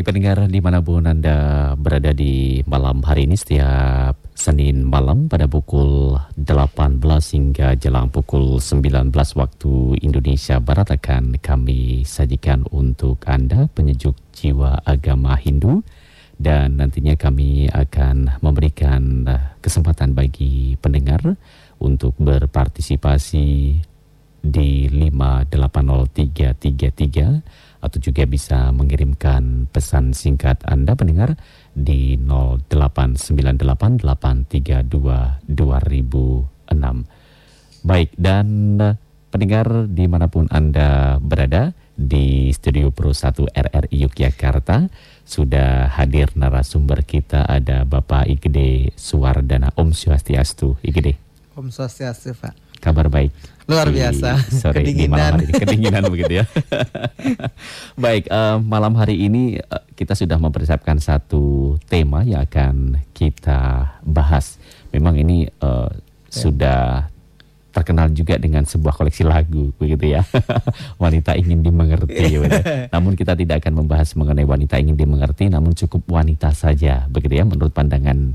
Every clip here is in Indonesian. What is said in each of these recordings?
Pendengar di mana pun Anda berada di malam hari ini setiap Senin malam pada pukul 18 hingga jelang pukul 19 waktu Indonesia Barat akan kami sajikan untuk Anda penyejuk jiwa agama Hindu. Dan nantinya kami akan memberikan kesempatan bagi pendengar untuk berpartisipasi di 580333 atau juga bisa mengirimkan pesan singkat Anda pendengar di 0898832206. Baik, dan pendengar di mana pun Anda berada di Studio Pro 1 RRI Yogyakarta sudah hadir narasumber kita ada Bapak Igede Suwardana Om Swastiastu Igede. Om Swastiastu Pak. Kabar baik. Luar biasa. Sore kedinginan. Ini, kedinginan begitu ya. Baik, uh, malam hari ini uh, kita sudah mempersiapkan satu tema yang akan kita bahas. Memang ini uh, sudah terkenal juga dengan sebuah koleksi lagu begitu ya. wanita ingin dimengerti. ya, namun kita tidak akan membahas mengenai wanita ingin dimengerti, namun cukup wanita saja begitu ya menurut pandangan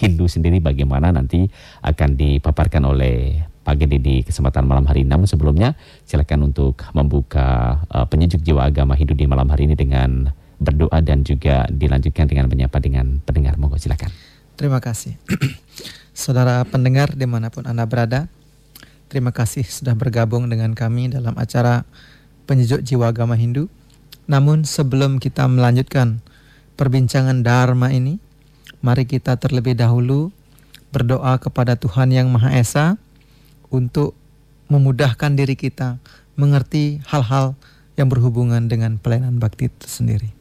Hindu sendiri bagaimana nanti akan dipaparkan oleh Pak Gede di kesempatan malam hari ini. Namun sebelumnya silakan untuk membuka uh, penyejuk jiwa agama Hindu di malam hari ini dengan berdoa dan juga dilanjutkan dengan menyapa dengan pendengar. Monggo silakan. Terima kasih. Saudara pendengar di mana pun Anda berada, terima kasih sudah bergabung dengan kami dalam acara penyejuk jiwa agama Hindu. Namun sebelum kita melanjutkan perbincangan Dharma ini, mari kita terlebih dahulu berdoa kepada Tuhan Yang Maha Esa untuk memudahkan diri kita mengerti hal-hal yang berhubungan dengan pelayanan bakti itu sendiri.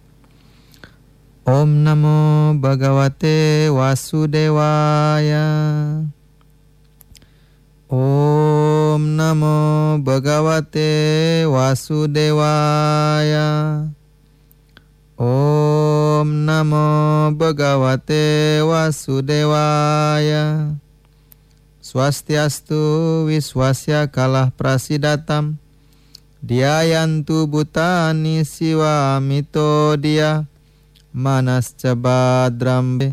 Om Namo Bhagavate Vasudevaya Om Namo Bhagavate Vasudevaya Om Namo Bhagavate Vasudevaya. Swastiastu Wiswasya Kalah Prasidatam. Diayantu Butani Siwa Mito Dia. Manas Cabadrambe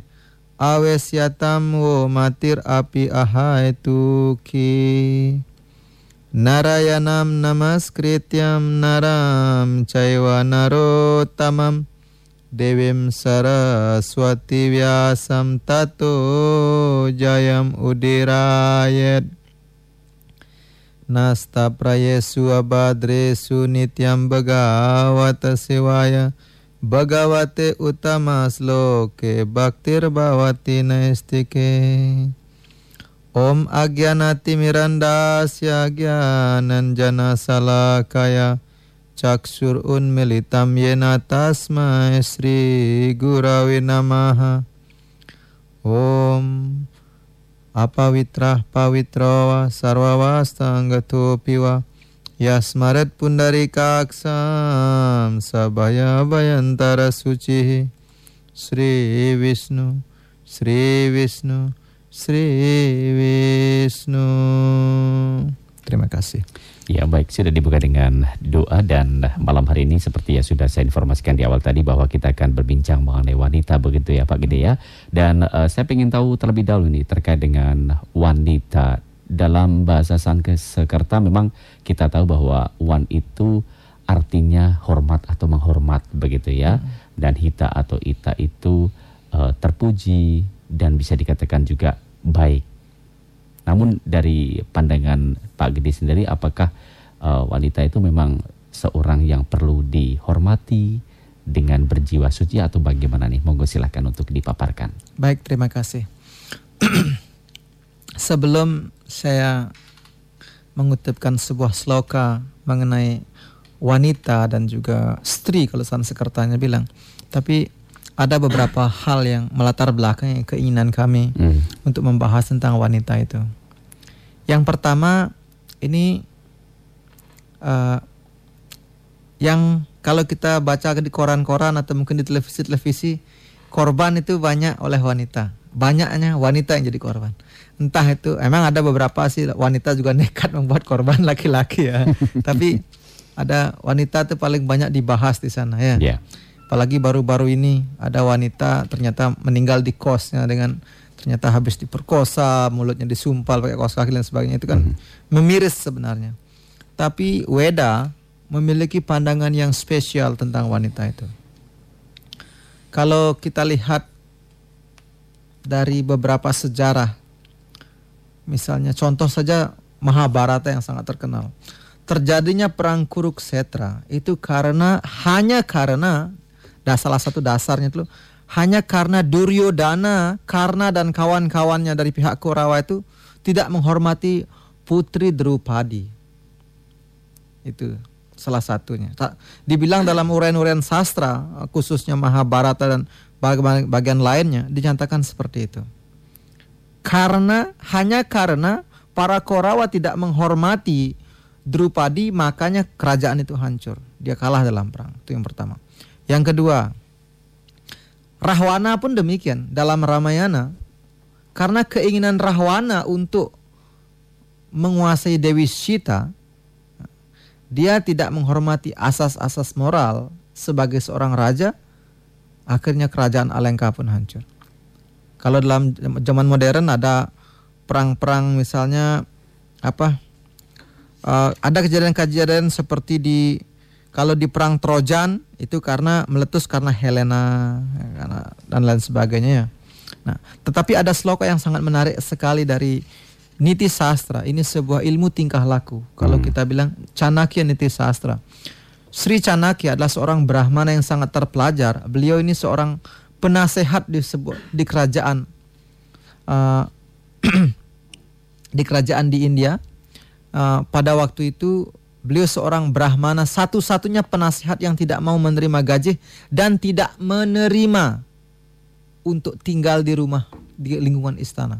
Awesyatam Wo Matir Api Ahaetuki Narayanam Namaskrityam Naram Caiwa Narotamam देवीं सरस्वतीव्यासं ततो जयम् उदिरायत् नस्तप्रयेषु अभद्रेषु नित्यं नित्यम्बगावत शिवाय। भगवते उत्तमश्लोके भक्तिर्भवति नैस्तिके ॐ अज्ञानतिमिरन्दास्य ज्ञानञ्जनशलाकया चक्षुरुन्मिलितं येन तस्मै श्रीगुरवे नमः। ॐ अपवित्रः पवित्रो वा सर्ववास्ताङ्गतोऽपि वा। यस्मरत्पुण्डरीकाक्षां स भयभयन्तरशुचिः श्रीविष्णु श्रीविष्णु Shri Vishnu. Terima kasih Ya baik, sudah dibuka dengan doa dan malam hari ini seperti yang sudah saya informasikan di awal tadi bahwa kita akan berbincang mengenai wanita begitu ya Pak Gede ya. Dan uh, saya ingin tahu terlebih dahulu nih terkait dengan wanita. Dalam bahasa Sanskerta memang kita tahu bahwa wan itu artinya hormat atau menghormat begitu ya. Dan hita atau ita itu uh, terpuji dan bisa dikatakan juga baik namun dari pandangan Pak Gede sendiri, apakah uh, wanita itu memang seorang yang perlu dihormati dengan berjiwa suci atau bagaimana nih? Monggo silahkan untuk dipaparkan. Baik, terima kasih. Sebelum saya mengutipkan sebuah sloka mengenai wanita dan juga stri kalau Sanskertanya bilang, tapi ada beberapa hal yang melatar belakang keinginan kami hmm. untuk membahas tentang wanita itu. Yang pertama ini uh, yang kalau kita baca di koran-koran atau mungkin di televisi-televisi korban itu banyak oleh wanita. Banyaknya wanita yang jadi korban. Entah itu emang ada beberapa sih wanita juga nekat membuat korban laki-laki ya. Tapi ada wanita itu paling banyak dibahas di sana ya. Yeah. Apalagi baru-baru ini ada wanita ternyata meninggal di kosnya dengan ternyata habis diperkosa, mulutnya disumpal pakai kaos kaki dan sebagainya itu kan mm -hmm. memiris sebenarnya. Tapi Weda memiliki pandangan yang spesial tentang wanita itu. Kalau kita lihat dari beberapa sejarah, misalnya contoh saja Mahabharata yang sangat terkenal. Terjadinya perang Kuruksetra itu karena hanya karena Nah, salah satu dasarnya itu hanya karena Duryodhana, karena dan kawan-kawannya dari pihak Kurawa itu tidak menghormati putri Drupadi. Itu salah satunya. Dibilang dalam uraian-uraian sastra, khususnya Mahabharata dan bagian lainnya, dinyatakan seperti itu. Karena hanya karena para Korawa tidak menghormati Drupadi, makanya kerajaan itu hancur. Dia kalah dalam perang. Itu yang pertama. Yang kedua, Rahwana pun demikian dalam Ramayana. Karena keinginan Rahwana untuk menguasai Dewi Sita, dia tidak menghormati asas-asas moral sebagai seorang raja, akhirnya kerajaan Alengka pun hancur. Kalau dalam zaman modern ada perang-perang misalnya apa? Uh, ada kejadian-kejadian seperti di kalau di perang Trojan itu karena meletus karena Helena ya, dan lain sebagainya ya. Nah, tetapi ada sloka yang sangat menarik sekali dari Niti Sastra. Ini sebuah ilmu tingkah laku. Kalau hmm. kita bilang Chanakya Niti Sastra. Sri Chanakya adalah seorang Brahmana yang sangat terpelajar. Beliau ini seorang penasehat di sebuah di kerajaan uh, di kerajaan di India. Uh, pada waktu itu Beliau seorang Brahmana satu-satunya penasihat yang tidak mau menerima gaji dan tidak menerima untuk tinggal di rumah di lingkungan istana.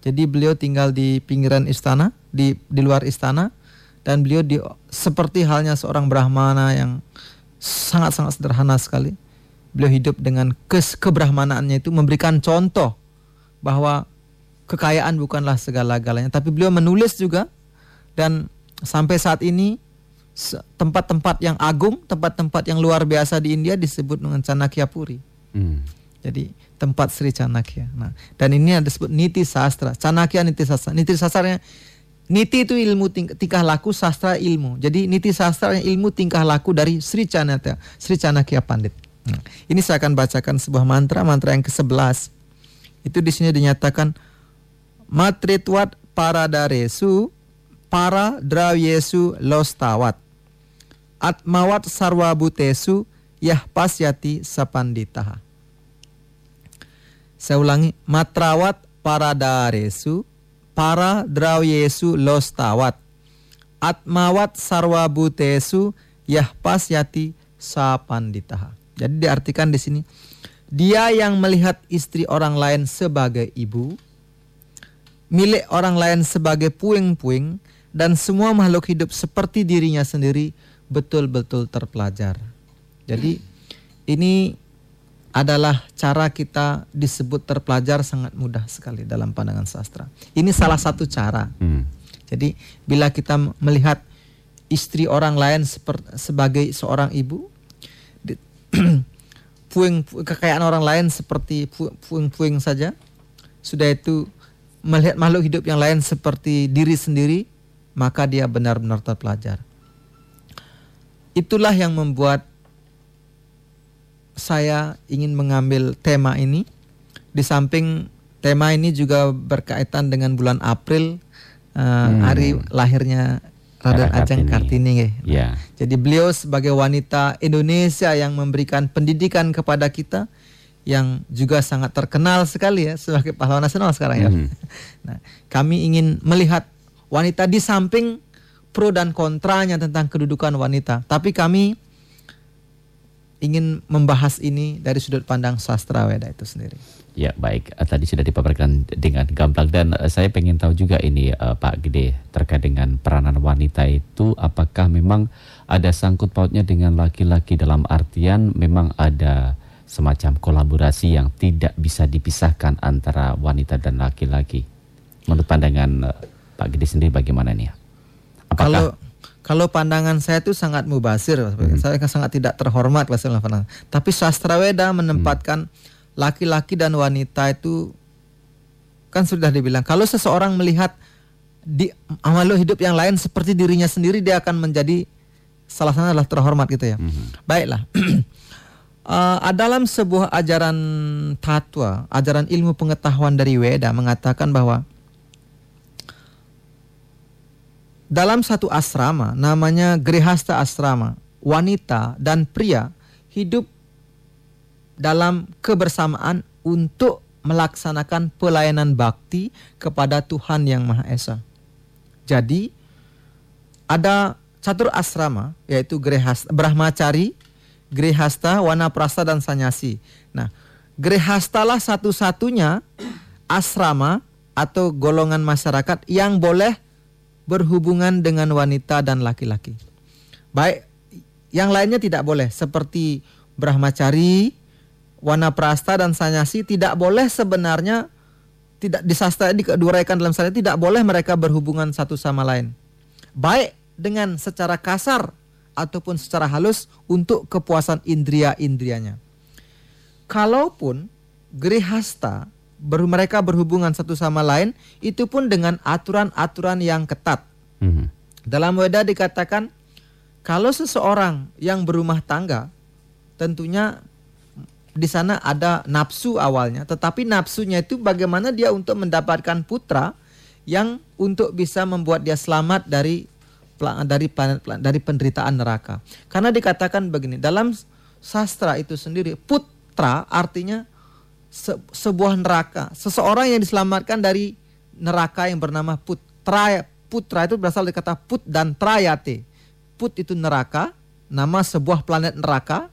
Jadi beliau tinggal di pinggiran istana, di di luar istana dan beliau di, seperti halnya seorang Brahmana yang sangat-sangat sederhana sekali. Beliau hidup dengan kes kebrahmanaannya itu memberikan contoh bahwa kekayaan bukanlah segala-galanya, tapi beliau menulis juga dan sampai saat ini tempat-tempat yang agung, tempat-tempat yang luar biasa di India disebut dengan Chanakya Puri. Hmm. Jadi tempat Sri Chanakya. Nah, dan ini ada disebut Niti Sastra. Chanakya Niti Sastra. Niti Sastranya Niti itu ilmu ting tingkah laku, sastra ilmu. Jadi Niti Sastra yang ilmu tingkah laku dari Sri Chanakya, Sri Chanakya Pandit. Nah, ini saya akan bacakan sebuah mantra, mantra yang ke-11. Itu di sini dinyatakan Matritwat Paradaresu para drawyesu lostawat atmawat sarwabutesu yah pasyati sapanditaha. Saya ulangi, matrawat para daresu para drawyesu lostawat atmawat sarwabutesu yah pasyati sapanditaha. Jadi diartikan di sini dia yang melihat istri orang lain sebagai ibu, milik orang lain sebagai puing-puing, dan semua makhluk hidup seperti dirinya sendiri betul-betul terpelajar. Jadi ini adalah cara kita disebut terpelajar sangat mudah sekali dalam pandangan sastra. Ini salah satu cara. Hmm. Jadi bila kita melihat istri orang lain sebagai seorang ibu, puing kekayaan orang lain seperti puing-puing saja, sudah itu melihat makhluk hidup yang lain seperti diri sendiri, maka dia benar-benar terpelajar. Itulah yang membuat saya ingin mengambil tema ini. Di samping tema ini juga berkaitan dengan bulan April, uh, hmm. hari lahirnya Raden Ajeng Kartini. Nah, yeah. Jadi beliau sebagai wanita Indonesia yang memberikan pendidikan kepada kita, yang juga sangat terkenal sekali ya sebagai pahlawan nasional sekarang ya. Hmm. Nah, kami ingin melihat wanita di samping pro dan kontranya tentang kedudukan wanita. Tapi kami ingin membahas ini dari sudut pandang sastra Weda itu sendiri. Ya baik, eh, tadi sudah dipaparkan dengan gamblang dan uh, saya pengen tahu juga ini uh, Pak Gede terkait dengan peranan wanita itu apakah memang ada sangkut pautnya dengan laki-laki dalam artian memang ada semacam kolaborasi yang tidak bisa dipisahkan antara wanita dan laki-laki menurut pandangan Pak Gede sendiri bagaimana nih? Apakah... Kalau kalau pandangan saya itu sangat mubasir, hmm. saya sangat tidak terhormat Tapi sastra Weda menempatkan laki-laki dan wanita itu kan sudah dibilang kalau seseorang melihat di makhluk hidup yang lain seperti dirinya sendiri dia akan menjadi salah satu adalah terhormat gitu ya. Hmm. Baiklah. uh, dalam sebuah ajaran tatwa, ajaran ilmu pengetahuan dari Weda mengatakan bahwa dalam satu asrama namanya Grihasta Asrama, wanita dan pria hidup dalam kebersamaan untuk melaksanakan pelayanan bakti kepada Tuhan Yang Maha Esa. Jadi ada catur asrama yaitu Grihasta, Brahmacari, Grihasta, Wanaprasta dan Sanyasi. Nah, Grihasta lah satu-satunya asrama atau golongan masyarakat yang boleh berhubungan dengan wanita dan laki-laki. Baik, yang lainnya tidak boleh seperti brahmacari, wanaprasta dan sanyasi tidak boleh sebenarnya tidak disastra diuraikan dalam sana tidak boleh mereka berhubungan satu sama lain. Baik dengan secara kasar ataupun secara halus untuk kepuasan indria-indrianya. Kalaupun grihasta ber, mereka berhubungan satu sama lain itu pun dengan aturan-aturan yang ketat. Hmm. Dalam Weda dikatakan kalau seseorang yang berumah tangga tentunya di sana ada nafsu awalnya, tetapi nafsunya itu bagaimana dia untuk mendapatkan putra yang untuk bisa membuat dia selamat dari dari dari penderitaan neraka. Karena dikatakan begini, dalam sastra itu sendiri putra artinya se sebuah neraka. Seseorang yang diselamatkan dari neraka yang bernama Putra. Putra itu berasal dari kata put dan trayate. Put itu neraka, nama sebuah planet neraka.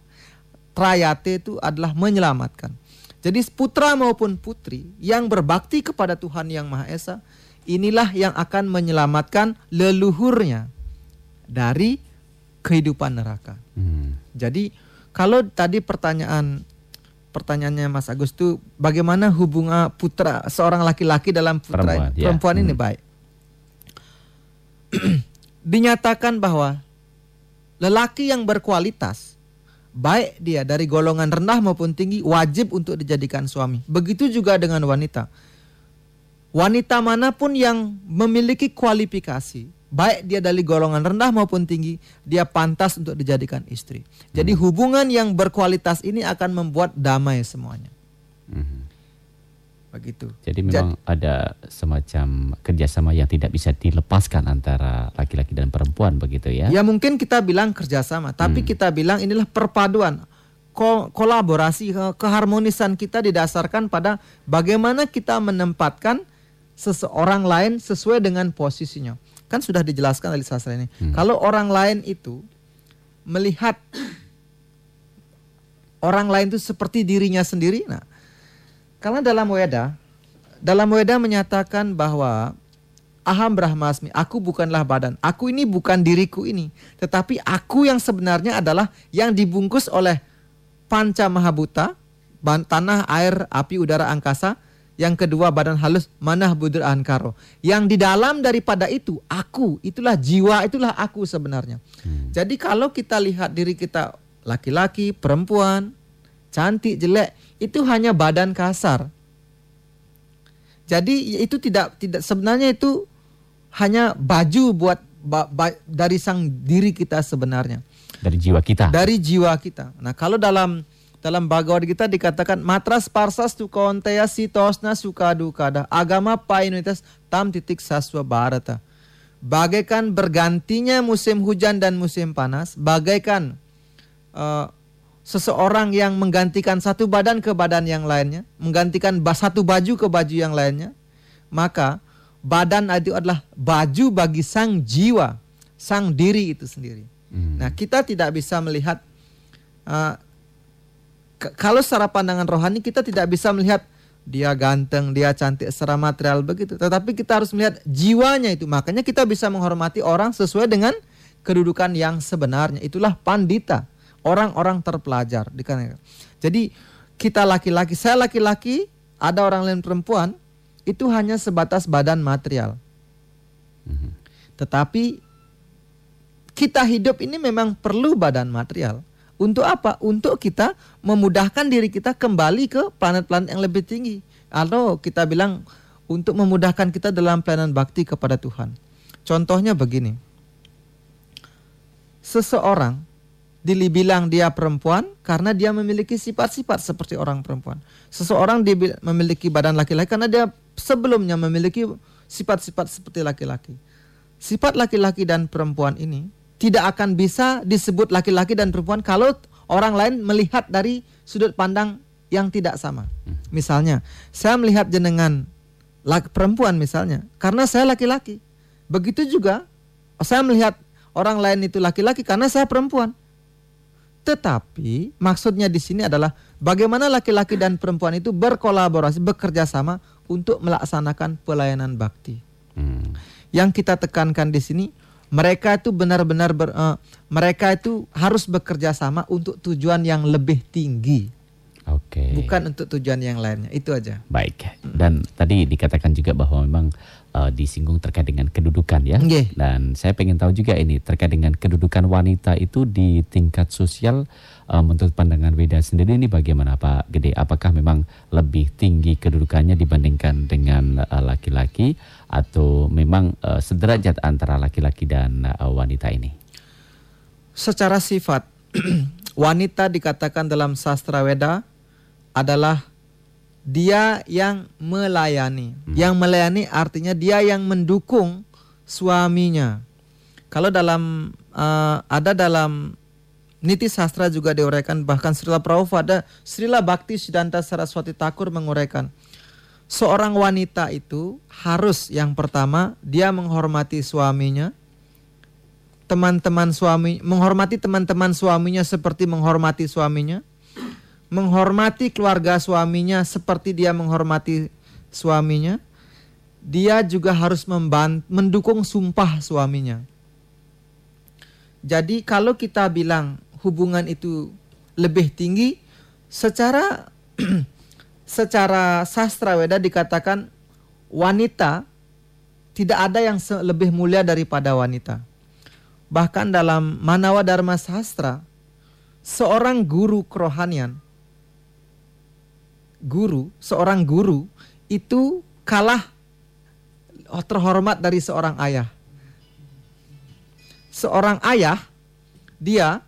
Trayate itu adalah menyelamatkan. Jadi putra maupun putri yang berbakti kepada Tuhan yang Maha Esa, inilah yang akan menyelamatkan leluhurnya dari kehidupan neraka. Hmm. Jadi kalau tadi pertanyaan pertanyaannya Mas Agus itu bagaimana hubungan putra seorang laki-laki dalam putra perempuan, ini, ya. perempuan ini hmm. baik. Dinyatakan bahwa lelaki yang berkualitas baik dia dari golongan rendah maupun tinggi wajib untuk dijadikan suami. Begitu juga dengan wanita. Wanita mana pun yang memiliki kualifikasi baik dia dari golongan rendah maupun tinggi, dia pantas untuk dijadikan istri. Jadi hmm. hubungan yang berkualitas ini akan membuat damai semuanya. Hmm. Begitu. Jadi memang Jadi, ada semacam kerjasama yang tidak bisa dilepaskan antara laki-laki dan perempuan begitu ya? Ya mungkin kita bilang kerjasama, tapi hmm. kita bilang inilah perpaduan ko kolaborasi keharmonisan kita didasarkan pada bagaimana kita menempatkan seseorang lain sesuai dengan posisinya. Kan sudah dijelaskan dari sastra ini. Hmm. Kalau orang lain itu melihat orang lain itu seperti dirinya sendiri, nah karena dalam Weda, dalam Weda menyatakan bahwa Aham Brahmasmi, aku bukanlah badan. Aku ini bukan diriku ini. Tetapi aku yang sebenarnya adalah yang dibungkus oleh panca mahabuta, tanah, air, api, udara, angkasa, yang kedua badan halus manah budur ankaro. Yang di dalam daripada itu aku, itulah jiwa, itulah aku sebenarnya. Hmm. Jadi kalau kita lihat diri kita laki-laki, perempuan, cantik, jelek, itu hanya badan kasar. Jadi itu tidak tidak sebenarnya itu hanya baju buat ba, ba, dari sang diri kita sebenarnya. Dari jiwa kita. Dari jiwa kita. Nah, kalau dalam dalam Bhagavad Gita dikatakan matras parsas tu kaunteya sitosna suka dukada agama painitas tam titik saswa barata bagaikan bergantinya musim hujan dan musim panas bagaikan uh, seseorang yang menggantikan satu badan ke badan yang lainnya menggantikan satu baju ke baju yang lainnya maka badan itu adalah baju bagi sang jiwa sang diri itu sendiri. Hmm. nah kita tidak bisa melihat uh, kalau secara pandangan rohani kita tidak bisa melihat dia ganteng, dia cantik secara material begitu. Tetapi kita harus melihat jiwanya itu. Makanya kita bisa menghormati orang sesuai dengan kedudukan yang sebenarnya. Itulah pandita, orang-orang terpelajar. Jadi kita laki-laki, saya laki-laki, ada orang lain perempuan, itu hanya sebatas badan material. Mhm. Tetapi kita hidup ini memang perlu badan material. Untuk apa? Untuk kita memudahkan diri kita kembali ke planet-planet yang lebih tinggi. Atau kita bilang untuk memudahkan kita dalam pelayanan bakti kepada Tuhan. Contohnya begini. Seseorang dibilang dia perempuan karena dia memiliki sifat-sifat seperti orang perempuan. Seseorang memiliki badan laki-laki karena dia sebelumnya memiliki sifat-sifat seperti laki-laki. Sifat laki-laki dan perempuan ini tidak akan bisa disebut laki-laki dan perempuan kalau orang lain melihat dari sudut pandang yang tidak sama. Misalnya, saya melihat jenengan laki, perempuan misalnya, karena saya laki-laki. Begitu juga saya melihat orang lain itu laki-laki karena saya perempuan. Tetapi maksudnya di sini adalah bagaimana laki-laki dan perempuan itu berkolaborasi, bekerja sama untuk melaksanakan pelayanan bakti. Hmm. Yang kita tekankan di sini mereka itu benar-benar ber, uh, mereka itu harus bekerja sama untuk tujuan yang lebih tinggi. Oke. Okay. Bukan untuk tujuan yang lainnya. Itu aja. Baik. Dan hmm. tadi dikatakan juga bahwa memang uh, disinggung terkait dengan kedudukan ya. Okay. Dan saya pengen tahu juga ini terkait dengan kedudukan wanita itu di tingkat sosial uh, menurut pandangan Weda sendiri ini bagaimana Pak Gede? Apakah memang lebih tinggi kedudukannya dibandingkan dengan laki-laki uh, atau memang uh, sederajat antara laki-laki dan uh, wanita ini? Secara sifat wanita dikatakan dalam sastra Weda adalah dia yang melayani. Hmm. Yang melayani artinya dia yang mendukung suaminya. Kalau dalam uh, ada dalam Niti Sastra juga diuraikan bahkan Srila Prabhupada Srila Bhakti Siddhanta Saraswati Thakur menguraikan seorang wanita itu harus yang pertama dia menghormati suaminya. Teman-teman suami menghormati teman-teman suaminya seperti menghormati suaminya. Menghormati keluarga suaminya seperti dia menghormati suaminya, dia juga harus mendukung sumpah suaminya. Jadi kalau kita bilang hubungan itu lebih tinggi, secara secara sastra Weda dikatakan wanita tidak ada yang lebih mulia daripada wanita. Bahkan dalam Manawa Dharma Sastra, seorang guru kerohanian guru, seorang guru itu kalah terhormat dari seorang ayah. Seorang ayah dia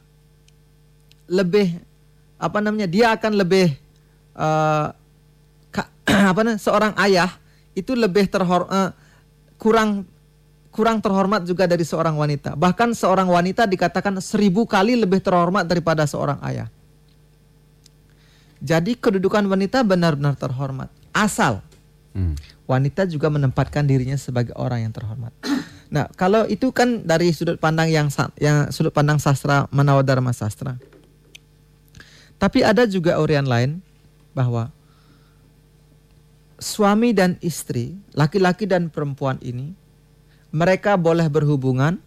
lebih apa namanya? Dia akan lebih uh, ka, apa namanya? Seorang ayah itu lebih terhor uh, kurang kurang terhormat juga dari seorang wanita. Bahkan seorang wanita dikatakan seribu kali lebih terhormat daripada seorang ayah. Jadi kedudukan wanita benar-benar terhormat. Asal hmm. wanita juga menempatkan dirinya sebagai orang yang terhormat. Nah, kalau itu kan dari sudut pandang yang yang sudut pandang sastra Manawadharma sastra. Tapi ada juga urian lain bahwa suami dan istri, laki-laki dan perempuan ini mereka boleh berhubungan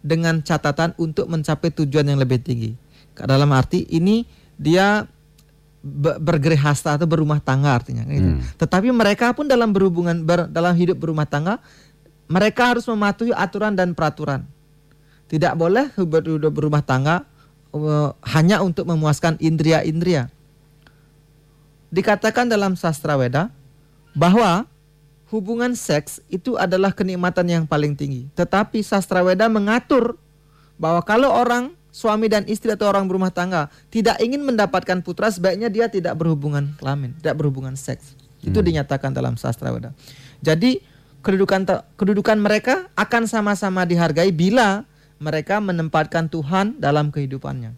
dengan catatan untuk mencapai tujuan yang lebih tinggi. Dalam arti ini dia bergerehasta atau berumah tangga artinya gitu. Hmm. Tetapi mereka pun dalam berhubungan ber, dalam hidup berumah tangga mereka harus mematuhi aturan dan peraturan. Tidak boleh hidup berumah tangga uh, hanya untuk memuaskan indria-indria. Dikatakan dalam sastra Weda bahwa hubungan seks itu adalah kenikmatan yang paling tinggi. Tetapi sastra Weda mengatur bahwa kalau orang suami dan istri atau orang berumah tangga tidak ingin mendapatkan putra sebaiknya dia tidak berhubungan kelamin, tidak berhubungan seks. Itu hmm. dinyatakan dalam sastra Weda. Jadi kedudukan kedudukan mereka akan sama-sama dihargai bila mereka menempatkan Tuhan dalam kehidupannya.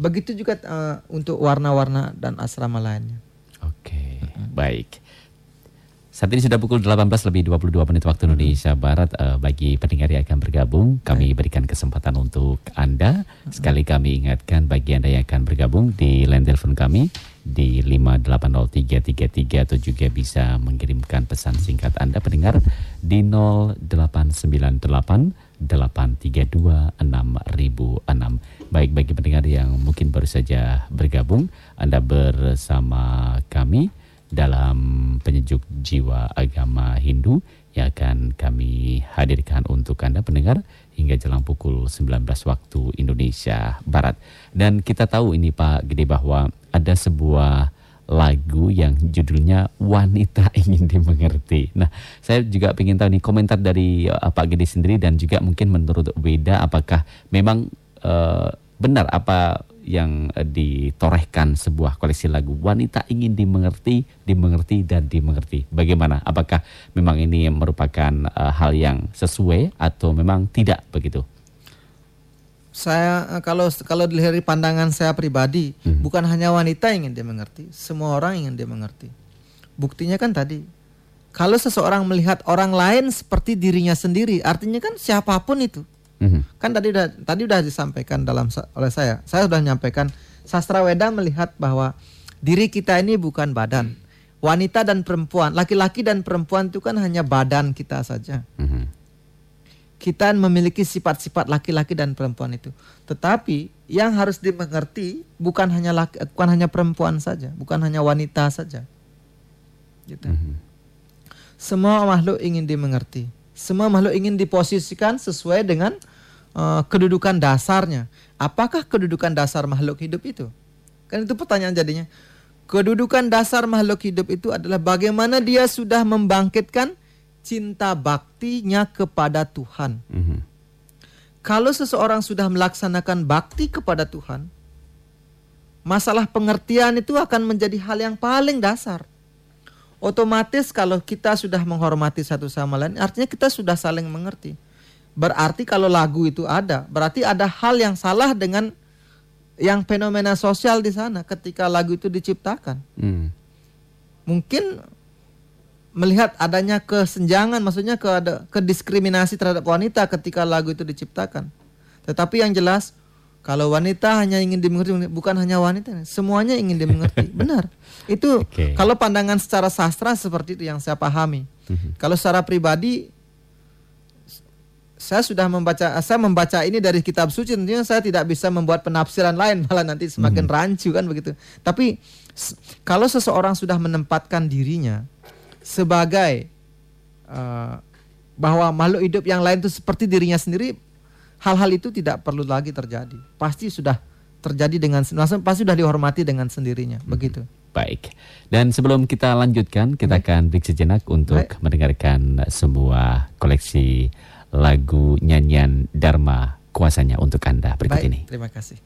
Begitu juga uh, untuk warna-warna dan asrama lainnya. Oke, okay, baik. Saat ini sudah pukul 18 lebih 22 menit waktu Indonesia Barat. Uh, bagi pendengar yang akan bergabung, kami berikan kesempatan untuk Anda. Sekali kami ingatkan bagi Anda yang akan bergabung di line telepon kami di 580333 atau juga bisa mengirimkan pesan singkat Anda pendengar di 0898 832 6006. Baik bagi pendengar yang mungkin baru saja bergabung, Anda bersama kami dalam penyejuk jiwa agama Hindu yang akan kami hadirkan untuk Anda pendengar hingga jelang pukul 19 waktu Indonesia Barat. Dan kita tahu ini Pak Gede bahwa ada sebuah lagu yang judulnya Wanita Ingin Dimengerti. Nah, saya juga ingin tahu nih komentar dari uh, Pak Gede sendiri dan juga mungkin menurut Weda apakah memang uh, benar apa yang uh, ditorehkan sebuah koleksi lagu Wanita Ingin Dimengerti, Dimengerti dan Dimengerti. Bagaimana? Apakah memang ini merupakan uh, hal yang sesuai atau memang tidak begitu? Saya eh, kalau kalau dari pandangan saya pribadi hmm. bukan hanya wanita yang ingin dia mengerti semua orang ingin dia mengerti. Buktinya kan tadi kalau seseorang melihat orang lain seperti dirinya sendiri artinya kan siapa pun itu. Hmm. kan tadi udah tadi udah disampaikan dalam oleh saya. Saya sudah menyampaikan sastra Weda melihat bahwa diri kita ini bukan badan. Wanita dan perempuan laki-laki dan perempuan itu kan hanya badan kita saja. Hmm kita memiliki sifat-sifat laki-laki dan perempuan itu. Tetapi yang harus dimengerti bukan hanya laki, bukan hanya perempuan saja, bukan hanya wanita saja. Gitu. Mm -hmm. Semua makhluk ingin dimengerti. Semua makhluk ingin diposisikan sesuai dengan uh, kedudukan dasarnya. Apakah kedudukan dasar makhluk hidup itu? Kan itu pertanyaan jadinya. Kedudukan dasar makhluk hidup itu adalah bagaimana dia sudah membangkitkan cinta baktinya kepada Tuhan. Mm -hmm. Kalau seseorang sudah melaksanakan bakti kepada Tuhan, masalah pengertian itu akan menjadi hal yang paling dasar. Otomatis kalau kita sudah menghormati satu sama lain, artinya kita sudah saling mengerti. Berarti kalau lagu itu ada, berarti ada hal yang salah dengan yang fenomena sosial di sana ketika lagu itu diciptakan. Mm. Mungkin melihat adanya kesenjangan, maksudnya ke ada kediskriminasi terhadap wanita ketika lagu itu diciptakan. Tetapi yang jelas kalau wanita hanya ingin dimengerti bukan hanya wanita, semuanya ingin dimengerti. Benar. Itu okay. kalau pandangan secara sastra seperti itu yang saya pahami. Mm-hmm. Kalau secara pribadi saya sudah membaca saya membaca ini dari kitab suci tentunya saya tidak bisa membuat penafsiran lain malah nanti semakin mm-hmm. rancu kan begitu. Tapi kalau seseorang sudah menempatkan dirinya sebagai uh, bahwa makhluk hidup yang lain itu seperti dirinya sendiri, hal-hal itu tidak perlu lagi terjadi. Pasti sudah terjadi dengan pasti sudah dihormati dengan sendirinya, hmm. begitu. Baik. Dan sebelum kita lanjutkan, kita Baik. akan break sejenak untuk Baik. mendengarkan sebuah koleksi lagu nyanyian Dharma kuasanya untuk Anda berikut Baik. ini. Terima kasih.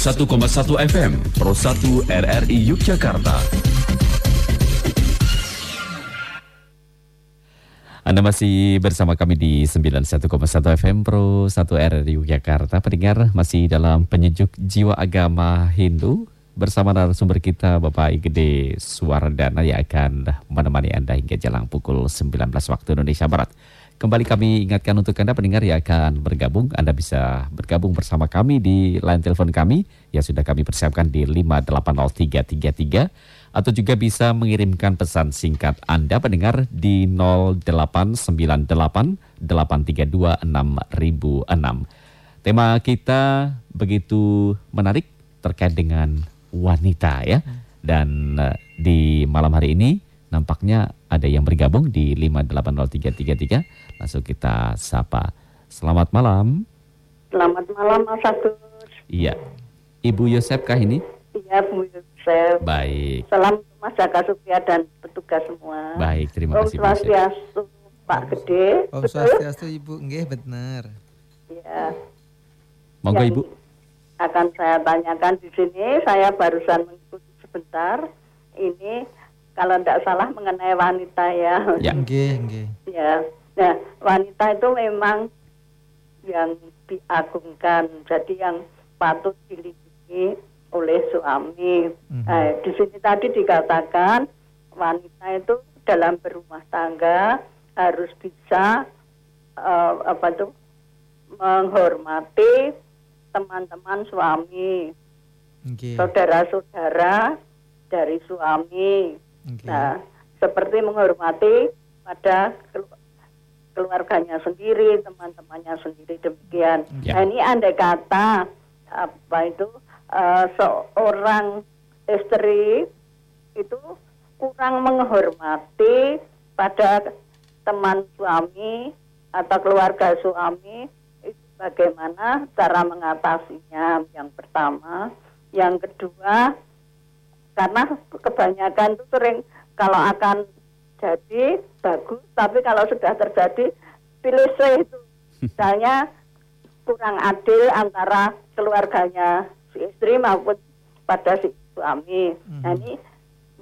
91,1 FM Pro 1 RRI Yogyakarta. Anda masih bersama kami di 91,1 FM Pro 1 RRI Yogyakarta. Pendengar masih dalam penyejuk jiwa agama Hindu bersama narasumber kita Bapak Igede Suwardana yang akan menemani Anda hingga jelang pukul 19 waktu Indonesia Barat. Kembali kami ingatkan untuk Anda pendengar yang akan bergabung, Anda bisa bergabung bersama kami di line telepon kami yang sudah kami persiapkan di 580333 atau juga bisa mengirimkan pesan singkat Anda pendengar di 0898 832 6006. Tema kita begitu menarik terkait dengan wanita ya. Dan uh, di malam hari ini nampaknya ada yang bergabung di 580333. Langsung kita sapa. Selamat malam. Selamat malam Mas Agus. Iya. Ibu Yosep kah ini? Iya Bu Yosef. Baik. Salam untuk Mas Jaka Supia dan petugas semua. Baik, terima Om kasih Bu Yosep. Swastiastu Pak Gede. Om? Swastiastu Ibu, nggih benar. Iya. Monggo Ibu. Akan saya tanyakan di sini. Saya barusan mengikuti sebentar. Ini kalau tidak salah mengenai wanita ya. Ya. Nggih, nggih. Ya, nah wanita itu memang yang diagungkan, jadi yang patut dilindungi oleh suami. Mhm. Eh, di sini tadi dikatakan wanita itu dalam berumah tangga harus bisa eh, apa tuh menghormati teman-teman suami, Nggih. saudara-saudara dari suami. Nggih. Nah, seperti menghormati pada keluarganya sendiri, teman-temannya sendiri demikian. Ya. Nah, ini andai kata apa itu eh, seorang istri itu kurang menghormati pada teman suami atau keluarga suami itu bagaimana cara mengatasinya yang pertama yang kedua karena kebanyakan itu sering kalau akan jadi bagus. Tapi kalau sudah terjadi pilih C itu. Misalnya kurang adil antara keluarganya si istri maupun pada si suami nah ini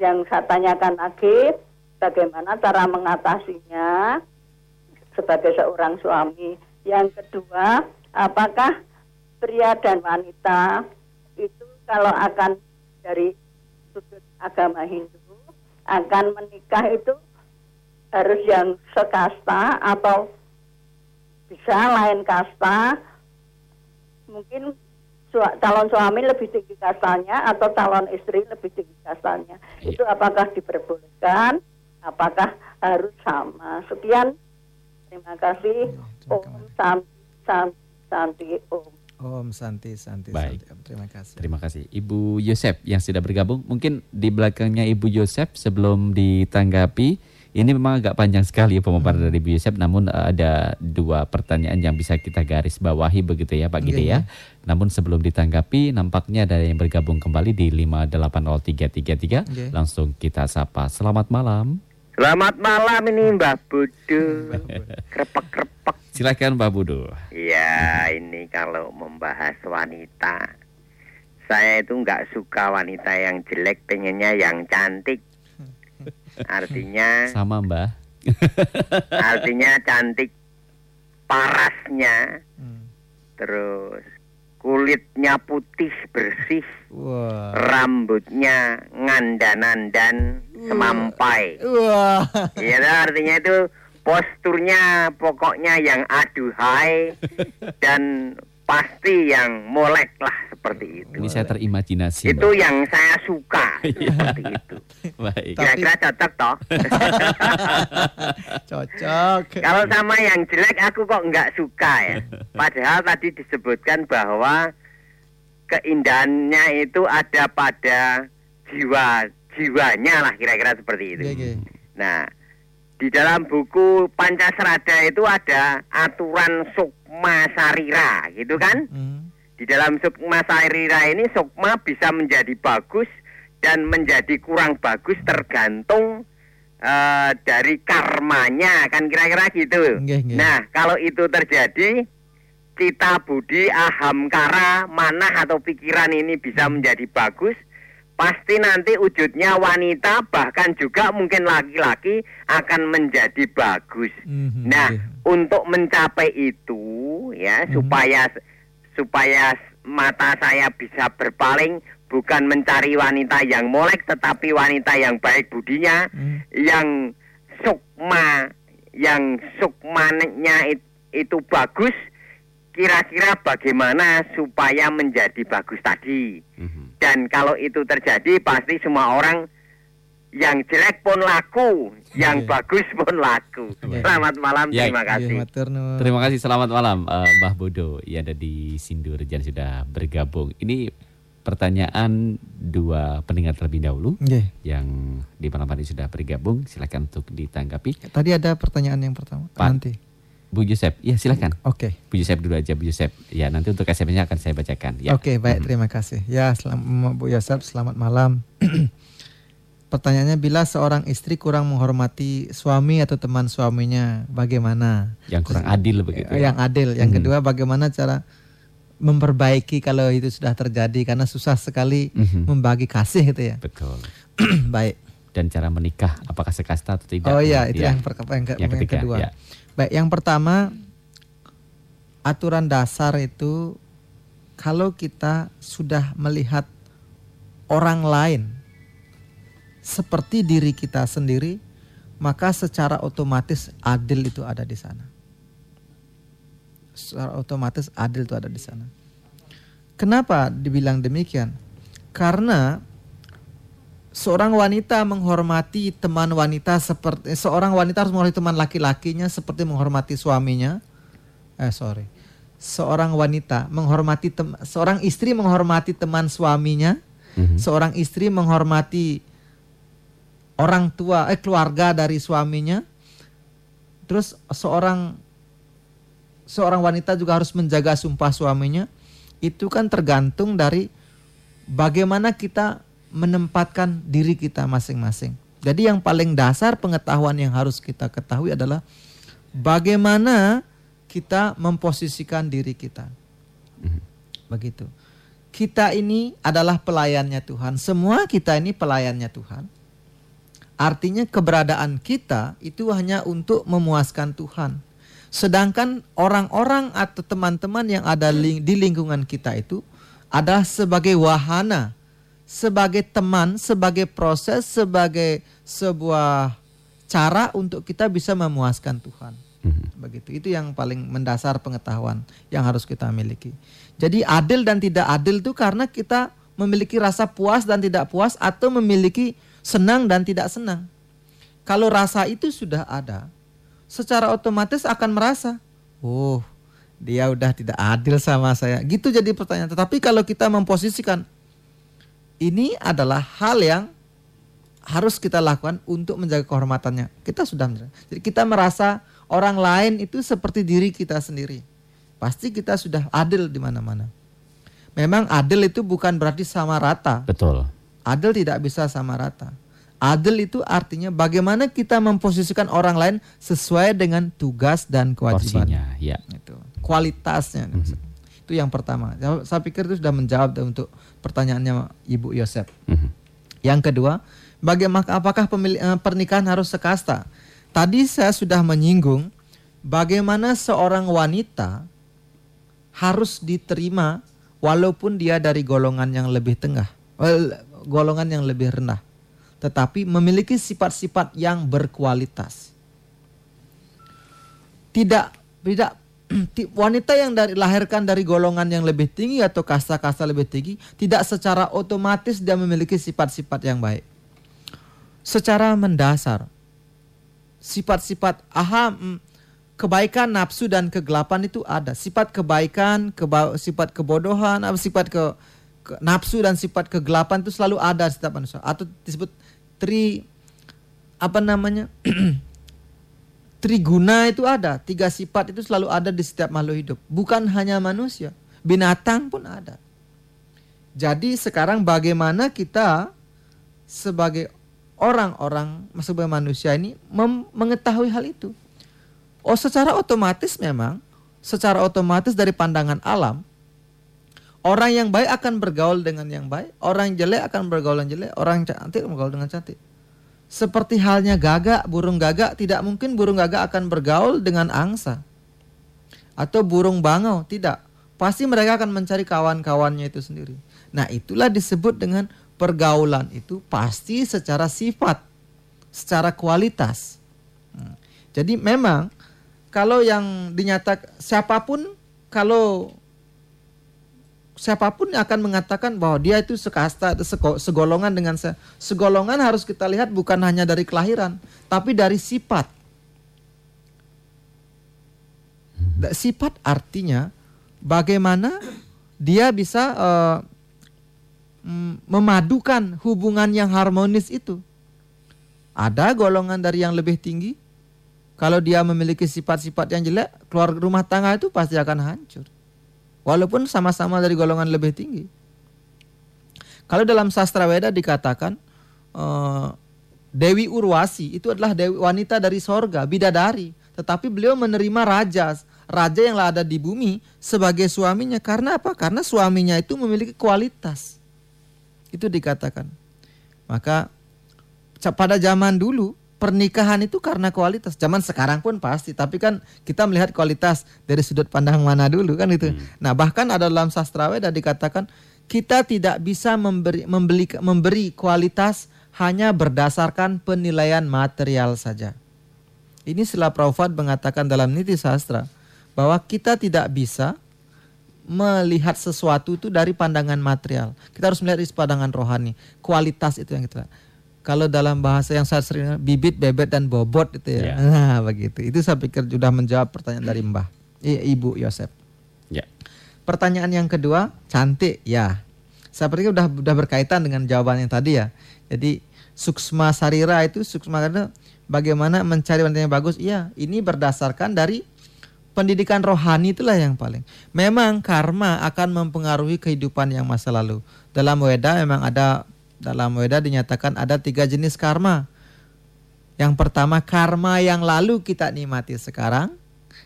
yang saya tanyakan lagi bagaimana cara mengatasinya sebagai seorang suami? Yang kedua apakah pria dan wanita itu kalau akan dari sudut agama Hindu akan menikah itu harus yang sekasta atau bisa lain kasta mungkin su- calon suami lebih tinggi kastanya atau calon istri lebih tinggi kastanya Iya. itu apakah diperbolehkan apakah harus sama sekian terima kasih terima Om. Santi Santi Santi Om Om Santi, Santi, Baik. Santi. Terima kasih. Terima kasih. Ibu Yosep yang sudah bergabung. Mungkin di belakangnya Ibu Yosep sebelum ditanggapi. Ini memang agak panjang sekali ya pemaparan dari Ibu Yosep. Namun eh, ada dua pertanyaan yang bisa kita garis bawahi begitu ya Pak Gide ya. Namun sebelum ditanggapi nampaknya ada yang bergabung kembali di 580333. Oke. Langsung kita sapa. Selamat malam. Selamat malam ini Mbak Budu. Krepek-krepek. Silakan Pak Budo. Ya, ini kalau membahas wanita. Saya itu nggak suka wanita yang jelek, pengennya yang cantik. Artinya, Sama Mbah. artinya cantik parasnya, Hmm. terus kulitnya putih bersih, Wah. rambutnya ngandan-andan semampai. Wah. Iya, dah, artinya itu posturnya pokoknya yang aduhai dan pasti yang molek lah seperti itu. Ini saya terimajinasi. Itu Mbak. yang saya suka seperti itu. Baik. Kira-kira cocok toh. Cocok. Kalau sama yang jelek aku kok nggak suka ya. Padahal tadi disebutkan bahwa keindahannya itu ada pada jiwa jiwanya lah kira-kira seperti itu. Nggih. Nah, di dalam buku Pancasrada itu ada aturan sukma sarira, gitu kan? Hmm. Di dalam sukma sarira ini sukma bisa menjadi bagus dan menjadi kurang bagus tergantung eh, dari karmanya, kan kira-kira gitu. Nggih, nggih. Nah, kalau itu terjadi kita budi ahamkara manah atau pikiran ini bisa menjadi bagus pasti nanti wujudnya wanita bahkan juga mungkin laki-laki akan menjadi bagus Mhm, nah iya. untuk mencapai itu ya Mhm. supaya supaya mata saya bisa berpaling bukan mencari wanita yang molek tetapi wanita yang baik budinya Hmm. yang sukma yang sukmanya it- itu bagus kira-kira bagaimana supaya menjadi bagus tadi Mhm. dan kalau itu terjadi pasti semua orang yang jelek pun laku yang Oke. bagus pun laku Oke. selamat malam Ya, terima Iya, kasih matur nuwun. Terima kasih, selamat malam eh, Mbah Bodo yang ada di Sindur dan sudah bergabung. Ini pertanyaan dua pendengar terlebih dahulu Nggih. yang di malam hari sudah bergabung. Silakan untuk ditanggapi. Tadi ada pertanyaan yang pertama. Pak. Nanti. Bu Yosep, ya silakan. Oke. Bu Yosep dulu aja, Bu Yosep. Ya nanti untuk SMS-nya akan saya bacakan. Ya. Oke, baik, terima kasih. Ya, selamat Bu Yosef, selamat malam. Pertanyaannya bila seorang istri kurang menghormati suami atau teman suaminya, bagaimana? Yang kurang adil begitu. Ya. Yang adil. Yang Hmm. kedua, bagaimana cara memperbaiki kalau itu sudah terjadi karena susah sekali Mhm. membagi kasih gitu ya. Betul. baik. Dan cara menikah, apakah sekasta atau tidak? Oh iya, itu ya. yang, yang, ke- Yang yang ketiga, kedua. ya. Baik, yang pertama aturan dasar itu kalau kita sudah melihat orang lain seperti diri kita sendiri, maka secara otomatis adil itu ada di sana. Secara otomatis adil itu ada di sana. Kenapa dibilang demikian? Karena seorang wanita menghormati teman wanita seperti seorang wanita harus menghormati teman laki-lakinya seperti menghormati suaminya. Eh sorry, seorang wanita menghormati tem- seorang istri menghormati teman suaminya, Mhm. seorang istri menghormati orang tua eh keluarga dari suaminya. Terus seorang seorang wanita juga harus menjaga sumpah suaminya. Itu kan tergantung dari bagaimana kita menempatkan diri kita masing-masing. Jadi yang paling dasar pengetahuan yang harus kita ketahui adalah bagaimana kita memposisikan diri kita. Begitu. Kita ini adalah pelayannya Tuhan. Semua kita ini pelayannya Tuhan. Artinya keberadaan kita itu hanya untuk memuaskan Tuhan. Sedangkan orang-orang atau teman-teman yang ada ling- di lingkungan kita itu adalah sebagai wahana, sebagai teman, sebagai proses, sebagai sebuah cara untuk kita bisa memuaskan Tuhan. Mhm. Begitu. Itu yang paling mendasar pengetahuan yang harus kita miliki. Jadi adil dan tidak adil itu karena kita memiliki rasa puas dan tidak puas atau memiliki senang dan tidak senang. Kalau rasa itu sudah ada, secara otomatis akan merasa, "Oh, dia udah tidak adil sama saya." Gitu jadi pertanyaan. Tetapi kalau kita memposisikan ini adalah hal yang harus kita lakukan untuk menjaga kehormatannya. Kita sudah. Jadi kita merasa orang lain itu seperti diri kita sendiri. Pasti kita sudah adil di mana-mana. Memang adil itu bukan berarti sama rata. Betul. Adil tidak bisa sama rata. Adil itu artinya bagaimana kita memposisikan orang lain sesuai dengan tugas dan kewajiban. Porsinya, ya. Itu kualitasnya. Itu yang pertama. Saya- pikir itu sudah menjawab untuk pertanyaannya Ibu Yosep. Mhm. Yang kedua, bagaimana apakah pemili- eh, pernikahan harus sekasta? Tadi saya sudah menyinggung bagaimana seorang wanita harus diterima walaupun dia dari golongan yang lebih tengah, well, golongan yang lebih rendah, tetapi memiliki sifat-sifat yang berkualitas. Tidak tidak ti- wanita yang dari lahirkan dari golongan yang lebih tinggi atau kasta-kasta lebih tinggi tidak secara otomatis dia memiliki sifat-sifat yang baik. Secara mendasar sifat-sifat aha mm, kebaikan nafsu dan kegelapan itu ada. Sifat kebaikan, keba- sifat kebodohan, sifat ke- nafsu dan sifat kegelapan itu selalu ada setiap manusia atau disebut tri apa namanya? Triguna itu ada, tiga sifat itu selalu ada di setiap makhluk hidup, bukan hanya manusia, binatang pun ada. Jadi sekarang bagaimana kita sebagai orang-orang sebagai manusia ini mengetahui hal itu? Oh, secara otomatis memang secara otomatis dari pandangan alam orang yang baik akan bergaul dengan yang baik, orang jelek akan bergaul dengan jelek, orang yang cantik bergaul dengan cantik. Seperti halnya gagak, burung gagak tidak mungkin burung gagak akan bergaul dengan angsa atau burung bangau, tidak. Pasti mereka akan mencari kawan-kawannya itu sendiri. Nah, itulah disebut dengan pergaulan itu pasti secara sifat, secara kualitas. Hmm. Jadi memang kalau yang dinyatakan siapa pun kalau siapa pun yang akan mengatakan bahwa dia itu sekasta segolongan dengan se, segolongan harus kita lihat bukan hanya dari kelahiran tapi dari sifat. Sifat artinya bagaimana dia bisa uh, memadukan hubungan yang harmonis itu. Ada golongan dari yang lebih tinggi kalau dia memiliki sifat-sifat yang jelek keluar rumah tangga itu pasti akan hancur walaupun sama-sama dari golongan lebih tinggi. Kalau dalam sastra Weda dikatakan uh, Dewi Urwasi itu adalah dewi wanita dari sorga, bidadari, tetapi beliau menerima raja, raja yang ada di bumi sebagai suaminya. Karena apa? Karena suaminya itu memiliki kualitas. Itu dikatakan. Maka pada zaman dulu pernikahan itu karena kualitas. Zaman sekarang pun pasti, tapi kan kita melihat kualitas dari sudut pandang mana dulu kan itu. Hmm. Nah, bahkan ada dalam sastra Weda dikatakan kita tidak bisa memberi membeli memberi kualitas hanya berdasarkan penilaian material saja. Ini setelah Prabhupada mengatakan dalam niti sastra bahwa kita tidak bisa melihat sesuatu itu dari pandangan material. Kita harus melihat dari pandangan rohani. Kualitas itu yang kita kalau dalam bahasa yang saya sering bibit, bebet dan bobot itu ya. Yeah. Nah, begitu. Itu saya pikir sudah menjawab pertanyaan dari Mbah. Ibu Yosep. Ya. Yeah. Pertanyaan yang kedua, cantik ya. Saya pikir sudah sudah berkaitan dengan jawaban yang tadi ya. Jadi suksma sarira itu suksma sarira bagaimana mencari wanita yang bagus? Iya, ini berdasarkan dari pendidikan rohani itulah yang paling. Memang karma akan mempengaruhi kehidupan yang masa lalu. Dalam Weda memang ada dalam Weda dinyatakan ada tiga jenis karma. Yang pertama karma yang lalu kita nikmati sekarang,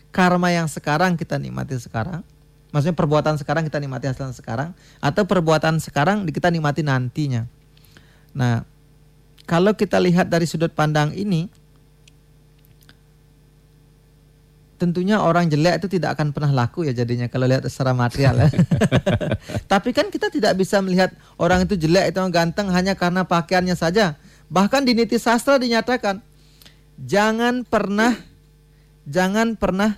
karma yang sekarang kita nikmati sekarang. Maksudnya perbuatan sekarang kita nikmati hasil sekarang atau perbuatan sekarang kita nikmati nantinya. Nah, kalau kita lihat dari sudut pandang ini, tentunya orang jelek itu tidak akan pernah laku ya jadinya kalau lihat secara material ya. Tapi kan kita tidak bisa melihat orang itu jelek itu ganteng hanya karena pakaiannya saja. Bahkan di niti sastra dinyatakan jangan pernah jangan pernah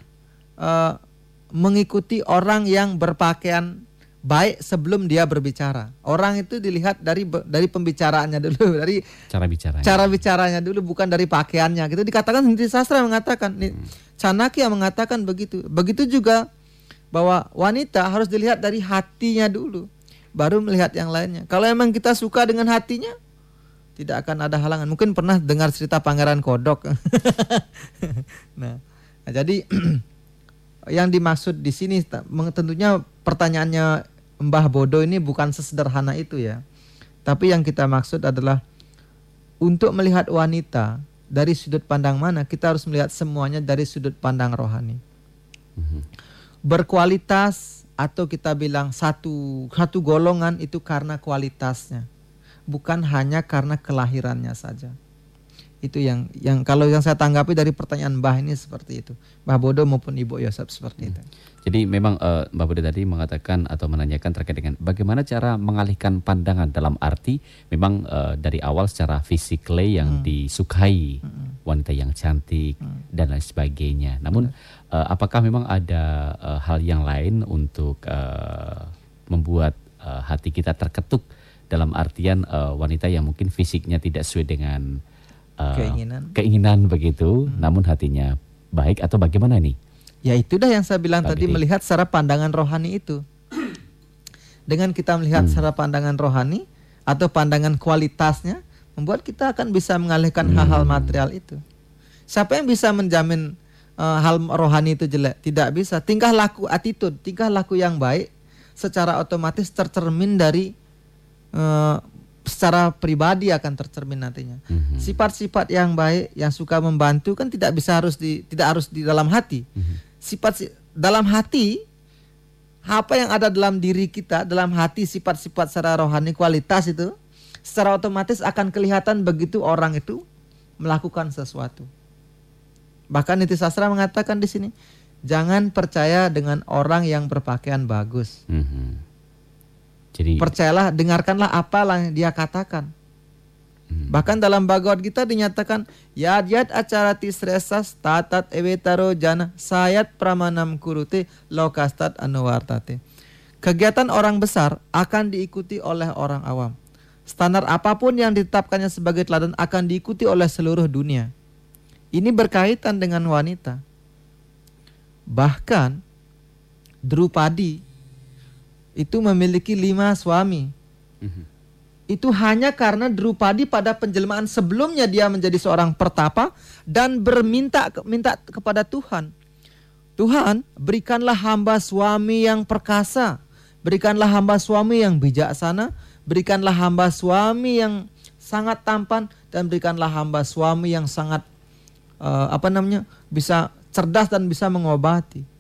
uh, mengikuti orang yang berpakaian baik sebelum dia berbicara. Orang itu dilihat dari dari pembicaraannya dulu, dari cara bicaranya. Cara bicaranya dulu bukan dari pakaiannya. Gitu dikatakan di sastra mengatakan hmm. Canakya mengatakan begitu. Begitu juga bahwa wanita harus dilihat dari hatinya dulu, baru melihat yang lainnya. Kalau emang kita suka dengan hatinya, tidak akan ada halangan. Mungkin pernah dengar cerita Pangeran Kodok. nah, nah, jadi yang dimaksud di sini tentunya pertanyaannya Mbah Bodo ini bukan sesederhana itu ya. Tapi yang kita maksud adalah untuk melihat wanita dari sudut pandang mana kita harus melihat semuanya dari sudut pandang rohani. Mhm. Berkualitas atau kita bilang satu satu golongan itu karena kualitasnya, bukan hanya karena kelahirannya saja itu yang yang kalau yang saya tanggapi dari pertanyaan Mbah ini seperti itu Mbah Bodo maupun Ibu Yosef seperti hmm. itu jadi memang uh, Mbah Bodo tadi mengatakan atau menanyakan terkait dengan bagaimana cara mengalihkan pandangan dalam arti memang uh, dari awal secara fisikly yang hmm. disukai hmm. wanita yang cantik hmm. dan lain sebagainya namun uh, apakah memang ada uh, hal yang lain untuk uh, membuat uh, hati kita terketuk dalam artian uh, wanita yang mungkin fisiknya tidak sesuai dengan uh, keinginan keinginan begitu, hmm. namun hatinya baik atau bagaimana nih? Ya itu dah yang saya bilang Pak tadi melihat secara pandangan rohani itu. Dengan kita melihat hmm. secara pandangan rohani atau pandangan kualitasnya, membuat kita akan bisa mengalihkan hal-hal hmm. material itu. Siapa yang bisa menjamin uh, hal rohani itu jelek? Tidak bisa. Tingkah laku attitude, tingkah laku yang baik secara otomatis tercermin dari uh, secara pribadi akan tercermin nantinya. Mm-hmm. Sifat-sifat yang baik, yang suka membantu kan tidak bisa harus di tidak harus di dalam hati. Mm-hmm. Sifat dalam hati apa yang ada dalam diri kita, dalam hati sifat-sifat secara rohani kualitas itu secara otomatis akan kelihatan begitu orang itu melakukan sesuatu. Bahkan Niti Sastra mengatakan di sini, jangan percaya dengan orang yang berpakaian bagus. Mhm. Jadi Percayalah, dengarkanlah apa yang dia katakan. Hmm. Bahkan dalam Bhagavad Gita dinyatakan yad yad acara tisresas tatat ewetaro jana sayat pramanam kurute lokastat anuwartate. Kegiatan orang besar akan diikuti oleh orang awam. Standar apa pun yang ditetapkannya sebagai teladan akan diikuti oleh seluruh dunia. Ini berkaitan dengan wanita. Bahkan Drupadi itu memiliki lima suami Mhm. itu hanya karena Drupadi pada penjelmaan sebelumnya dia menjadi seorang pertapa dan berminta minta kepada Tuhan. Tuhan, berikanlah hamba suami yang perkasa, berikanlah hamba suami yang bijaksana, berikanlah hamba suami yang sangat tampan dan berikanlah hamba suami yang sangat eh, apa namanya? bisa cerdas dan bisa mengobati.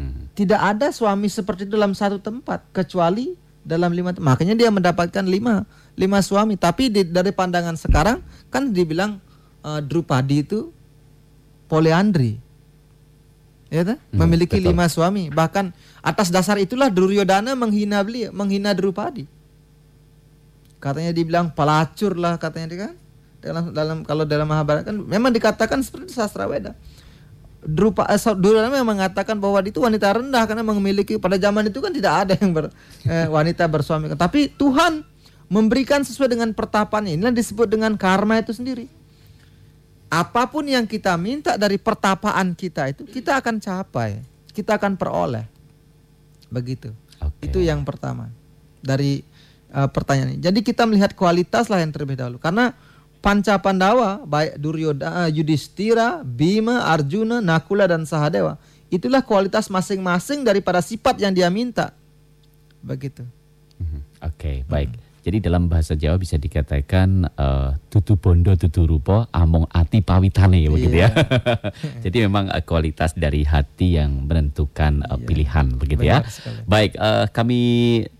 Mhm. Tidak ada suami seperti itu dalam satu tempat kecuali dalam lima tem- makanya dia mendapatkan lima lima suami tapi di- dari pandangan sekarang kan dibilang eh, Drupadi itu poliandri ya tak? Hmm, memiliki betul. lima suami bahkan atas dasar itulah Duryodhana menghina beliau menghina Drupadi katanya dibilang pelacur lah katanya dia kan dalam dalam kalau dalam Mahabharata kan memang dikatakan seperti sastra Weda Drupa eh, memang mengatakan bahwa itu wanita rendah karena memiliki pada zaman itu kan tidak ada yang ber, eh, wanita bersuami tapi Tuhan memberikan sesuai dengan pertapannya inilah disebut dengan karma itu sendiri apa pun yang kita minta dari pertapaan kita itu kita akan capai kita akan peroleh begitu Oke. itu yang pertama dari eh, pertanyaan ini. Jadi kita melihat kualitas lah yang terlebih dahulu. Karena Panca Pandawa, baik Duryodhana, Yudhistira, Bima, Arjuna, Nakula dan Sahadewa, itulah kualitas masing-masing daripada sifat yang dia minta. Begitu. Mhm. Oke, baik. Jadi dalam bahasa Jawa bisa dikatakan eh, tutu bondo tutu rupo among ati pawitane begitu ya. Jadi memang eh, kualitas dari hati yang menentukan eh, pilihan begitu ya. Benar sekali. Baik, eh, kami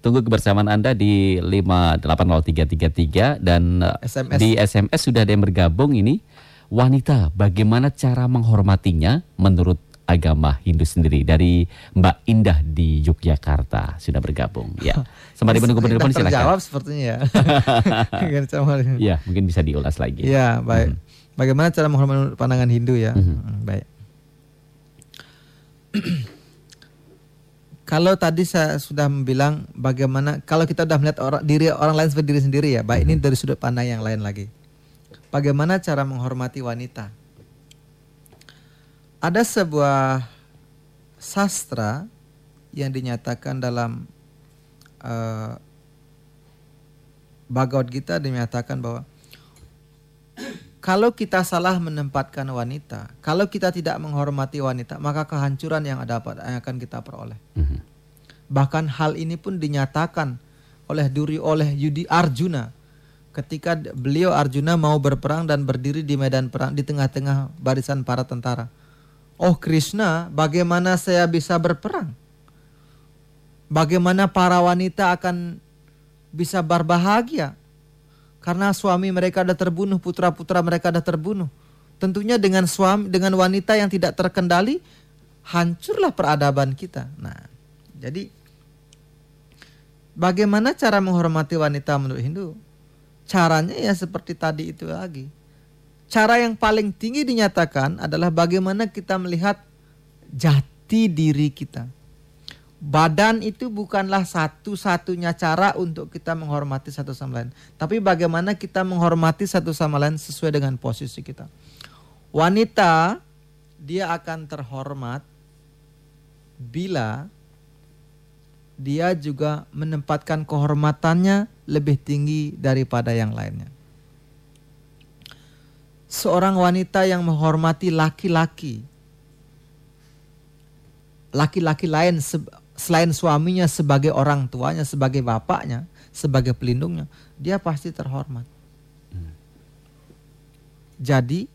tunggu kebersamaan Anda di 580333 dan eh, SMS. di SMS sudah ada yang bergabung ini. Wanita, bagaimana cara menghormatinya menurut agama Hindu sendiri dari Mbak Indah di Yogyakarta sudah bergabung. Ya, sembari menunggu penelpon silakan. terjawab sepertinya ya. Ya, mungkin bisa diulas lagi. Ya, baik. Bagaimana cara menghormati pandangan Hindu ya? Hmm, Baik. kalau tadi saya sudah bilang bagaimana kalau kita sudah melihat orang diri orang lain seperti diri sendiri ya, baik ini dari sudut pandang yang lain lagi. Bagaimana cara menghormati wanita? Ada sebuah sastra yang dinyatakan dalam eh, Bhagavad Gita dinyatakan bahwa kalau kita salah menempatkan wanita, kalau kita tidak menghormati wanita, maka kehancuran yang ada yang akan kita peroleh. Mhm. Bahkan hal ini pun dinyatakan oleh Duri oleh Yudi Arjuna ketika beliau Arjuna mau berperang dan berdiri di medan perang di tengah-tengah barisan para tentara. Oh Krishna, bagaimana saya bisa berperang? Bagaimana para wanita akan bisa berbahagia? Karena suami mereka ada terbunuh, putra-putra mereka ada terbunuh. Tentunya dengan suami dengan wanita yang tidak terkendali hancurlah peradaban kita. Nah, jadi bagaimana cara menghormati wanita menurut Hindu? Caranya ya seperti tadi itu lagi. Cara yang paling tinggi dinyatakan adalah bagaimana kita melihat jati diri kita. Badan itu bukanlah satu-satunya cara untuk kita menghormati satu sama lain, tapi bagaimana kita menghormati satu sama lain sesuai dengan posisi kita. Wanita dia akan terhormat bila dia juga menempatkan kehormatannya lebih tinggi daripada yang lainnya. Seorang wanita yang menghormati laki-laki, laki-laki lain se- selain suaminya sebagai orang tuanya, sebagai bapaknya, sebagai pelindungnya, dia pasti terhormat. Jadi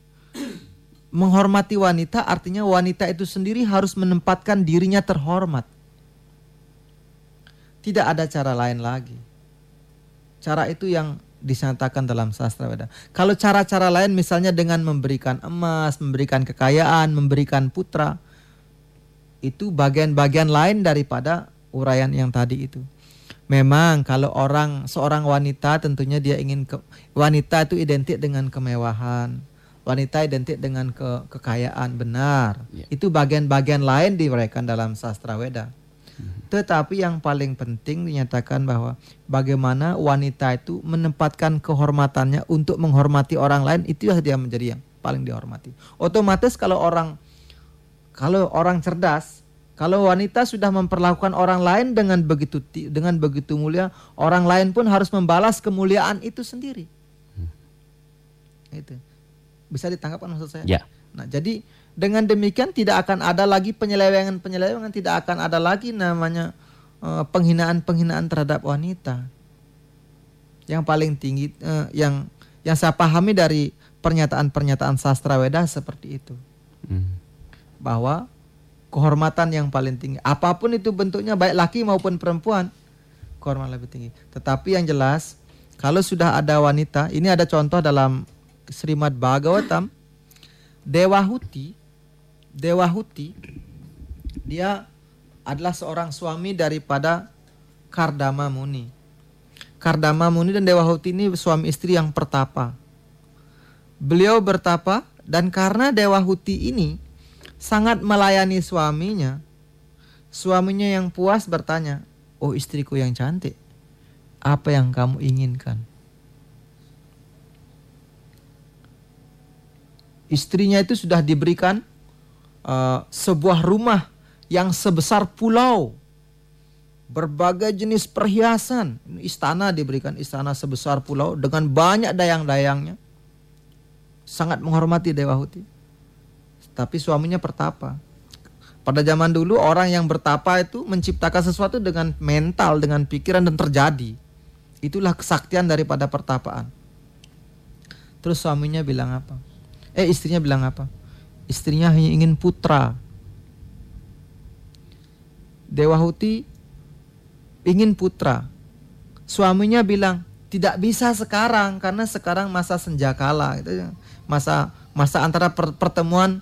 menghormati wanita artinya wanita itu sendiri harus menempatkan dirinya terhormat. Tidak ada cara lain lagi. Cara itu yang dinyatakan dalam sastra Weda. Kalau cara-cara lain misalnya dengan memberikan emas, memberikan kekayaan, memberikan putra, itu bagian-bagian lain daripada uraian yang tadi itu. Memang kalau orang seorang wanita tentunya dia ingin ke, wanita itu identik dengan kemewahan. Wanita identik dengan ke, kekayaan benar. Ya. Itu bagian-bagian lain diberikan dalam sastra Weda. Tetapi yang paling penting dinyatakan bahwa bagaimana wanita itu menempatkan kehormatannya untuk menghormati orang lain itulah dia menjadi yang paling dihormati. Otomatis kalau orang kalau orang cerdas, kalau wanita sudah memperlakukan orang lain dengan begitu dengan begitu mulia, orang lain pun harus membalas kemuliaan itu sendiri. Itu. Bisa ditangkap kan maksud saya? Ya. Nah, jadi dengan demikian tidak akan ada lagi penyelewengan-penyelewengan, tidak akan ada lagi namanya eh, penghinaan-penghinaan terhadap wanita. Yang paling tinggi eh, yang yang saya pahami dari pernyataan-pernyataan sastra Weda seperti itu Hmm. bahwa kehormatan yang paling tinggi apa pun itu bentuknya baik laki maupun perempuan kehormatan lebih tinggi tetapi yang jelas kalau sudah ada wanita ini ada contoh dalam Srimad Bhagavatam Dewahuti Dewahuti dia adalah seorang suami daripada Kardama Muni Kardama Muni dan Dewahuti ini suami istri yang pertapa beliau bertapa dan karena Dewahuti ini sangat melayani suaminya, suaminya yang puas bertanya, "Oh istriku yang cantik, apa yang kamu inginkan?" Istrinya itu sudah diberikan eh, sebuah rumah yang sebesar pulau, berbagai jenis perhiasan, istana diberikan istana sebesar pulau dengan banyak dayang-dayangnya sangat menghormati Dewa Huti. Tapi suaminya pertapa. Pada zaman dulu orang yang bertapa itu menciptakan sesuatu dengan mental, dengan pikiran dan terjadi. Itulah kesaktian daripada pertapaan. Terus suaminya bilang apa? Eh istrinya bilang apa? Istrinya hanya ingin putra. Dewa Huti ingin putra. Suaminya bilang tidak bisa sekarang karena sekarang masa senjakala gitu ya. Masa masa antara per- pertemuan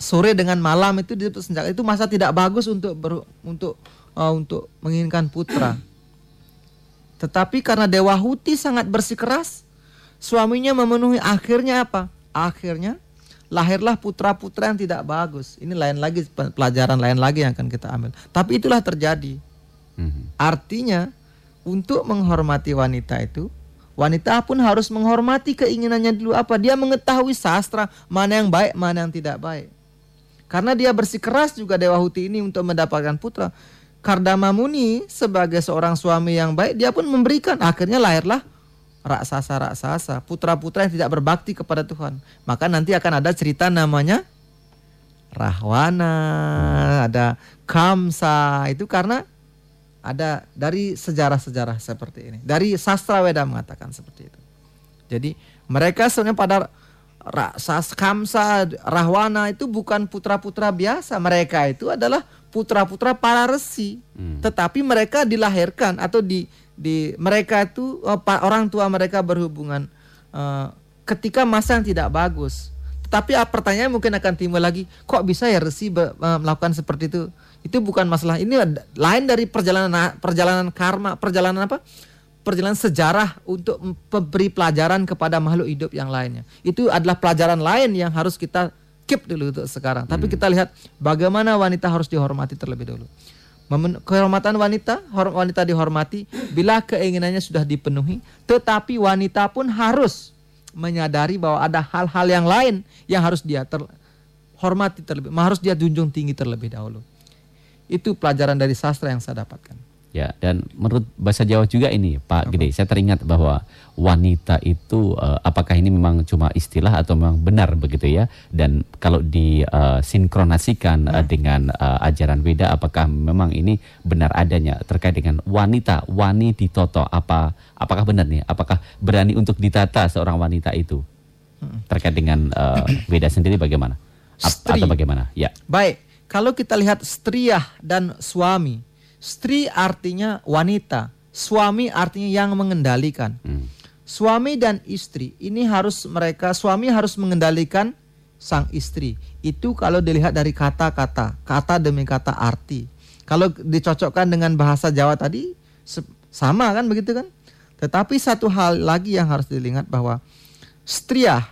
sore dengan malam itu disebut senjata itu masa tidak bagus untuk ber- untuk uh, untuk menginginkan putra. Tetapi karena Dewa Huti sangat bersikeras, suaminya memenuhi akhirnya apa? Akhirnya lahirlah putra-putra yang tidak bagus. Ini lain lagi pe- pelajaran lain lagi yang akan kita ambil. Tapi itulah terjadi. Hmm. Artinya untuk menghormati wanita itu wanita pun harus menghormati keinginannya dulu apa dia mengetahui sastra mana yang baik mana yang tidak baik karena dia bersikeras juga Dewa Huti ini untuk mendapatkan putra Kardama Muni sebagai seorang suami yang baik dia pun memberikan akhirnya lahirlah raksasa-raksasa putra-putra yang tidak berbakti kepada Tuhan maka nanti akan ada cerita namanya Rahwana ada Kamsa itu karena ada dari sejarah-sejarah seperti ini. Dari sastra Weda mengatakan seperti itu. Jadi mereka sebenarnya pada Raksasa Kamsa, Rahwana itu bukan putra-putra biasa. Mereka itu adalah putra-putra para resi. Hmm. Tetapi mereka dilahirkan atau di di mereka itu eh, orang tua mereka berhubungan eh, ketika masa yang tidak bagus. Tetapi ah, pertanyaan mungkin akan timbul lagi, kok bisa ya resi be- eh, melakukan seperti itu? Itu bukan masalah. Ini lain dari perjalanan perjalanan karma, perjalanan apa? Perjalanan sejarah untuk memberi pelajaran kepada makhluk hidup yang lainnya. Itu adalah pelajaran lain yang harus kita keep dulu untuk sekarang. Tapi kita lihat bagaimana wanita harus dihormati terlebih dahulu. Memen- kehormatan wanita, wanita dihormati bila keinginannya sudah dipenuhi, tetapi wanita pun harus menyadari bahwa ada hal-hal yang lain yang harus dia ter- hormati terlebih, harus dia junjung tinggi terlebih dahulu. Itu pelajaran dari sastra yang saya dapatkan. Ya, dan menurut bahasa Jawa juga ini, Pak Gede, saya teringat bahwa wanita itu eh, apakah ini memang cuma istilah atau memang benar begitu ya? Dan kalau disinkronasikan eh, dengan eh, ajaran Weda, apakah memang ini benar adanya terkait dengan wanita, wani ditoto? Apa apakah benar nih? Apakah berani untuk ditata seorang wanita itu? Terkait dengan uh, beda sendiri bagaimana? Stri. Atau bagaimana? Ya. Baik, kalau kita lihat striyah dan suami. Stri artinya wanita, suami artinya yang mengendalikan. Hmm. Suami dan istri ini harus mereka suami harus mengendalikan sang istri. Itu kalau dilihat dari kata-kata, kata demi kata arti. Kalau dicocokkan dengan bahasa Jawa tadi sama kan begitu kan? Tetapi satu hal lagi yang harus dilihat bahwa striyah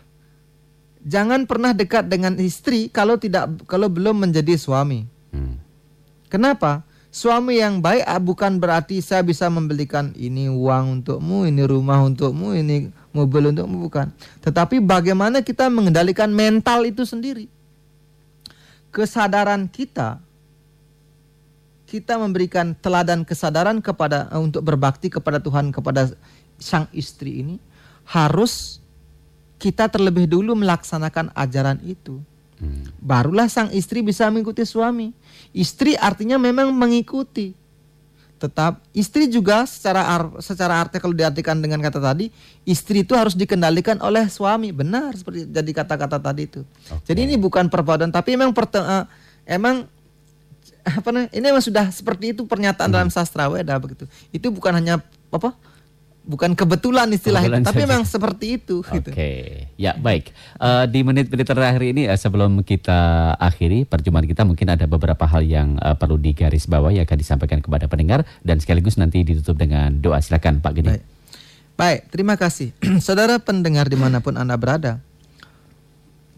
jangan pernah dekat dengan istri kalau tidak kalau belum menjadi suami. Hmm. Kenapa? Suami yang baik ah, bukan berarti saya bisa membelikan ini uang untukmu, ini rumah untukmu, ini mobil untukmu bukan. Tetapi bagaimana kita mengendalikan mental itu sendiri. Kesadaran kita kita memberikan teladan kesadaran kepada eh, untuk berbakti kepada Tuhan kepada sang istri ini harus kita terlebih dulu melaksanakan ajaran itu. Hmm. Barulah sang istri bisa mengikuti suami. Istri artinya memang mengikuti. Tetap istri juga secara ar- secara arti kalau diartikan dengan kata tadi, istri itu harus dikendalikan oleh suami. Benar seperti jadi kata-kata tadi itu. Jadi ini bukan perpaduan tapi memang perte- eh, emang apa namanya? Ini memang sudah seperti itu pernyataan dalam sastra Weda begitu. Itu bukan hanya apa? Bukan kebetulan istilah Kebetulan itu, tapi memang seperti itu Oke, gitu. ya baik. Eh, di menit-menit terakhir ini eh, sebelum kita akhiri perjumpaan kita mungkin ada beberapa hal yang eh, perlu digarisbawahi yang akan disampaikan kepada pendengar dan sekaligus nanti ditutup dengan doa. Silakan Pak Gede. Baik. Baik, terima kasih. Saudara pendengar di mana pun Anda berada,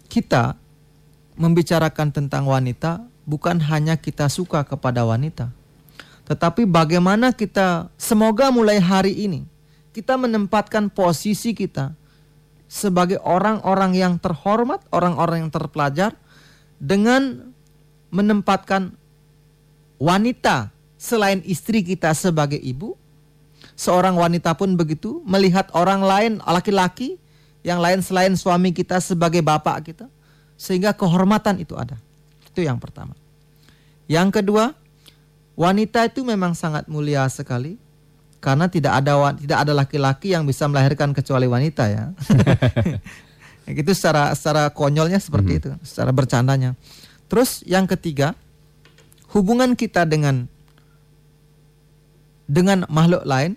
kita membicarakan tentang wanita bukan hanya kita suka kepada wanita, tetapi bagaimana kita semoga mulai hari ini kita menempatkan posisi kita sebagai orang-orang yang terhormat, orang-orang yang terpelajar dengan menempatkan wanita selain istri kita sebagai ibu, seorang wanita pun begitu melihat orang lain laki-laki yang lain selain suami kita sebagai bapak kita sehingga kehormatan itu ada. Itu yang pertama. Yang kedua, wanita itu memang sangat mulia sekali karena tidak ada tidak ada laki-laki yang bisa melahirkan kecuali wanita ya. Gitu secara secara konyolnya seperti itu, secara bercandanya. Terus yang ketiga, hubungan kita dengan dengan makhluk lain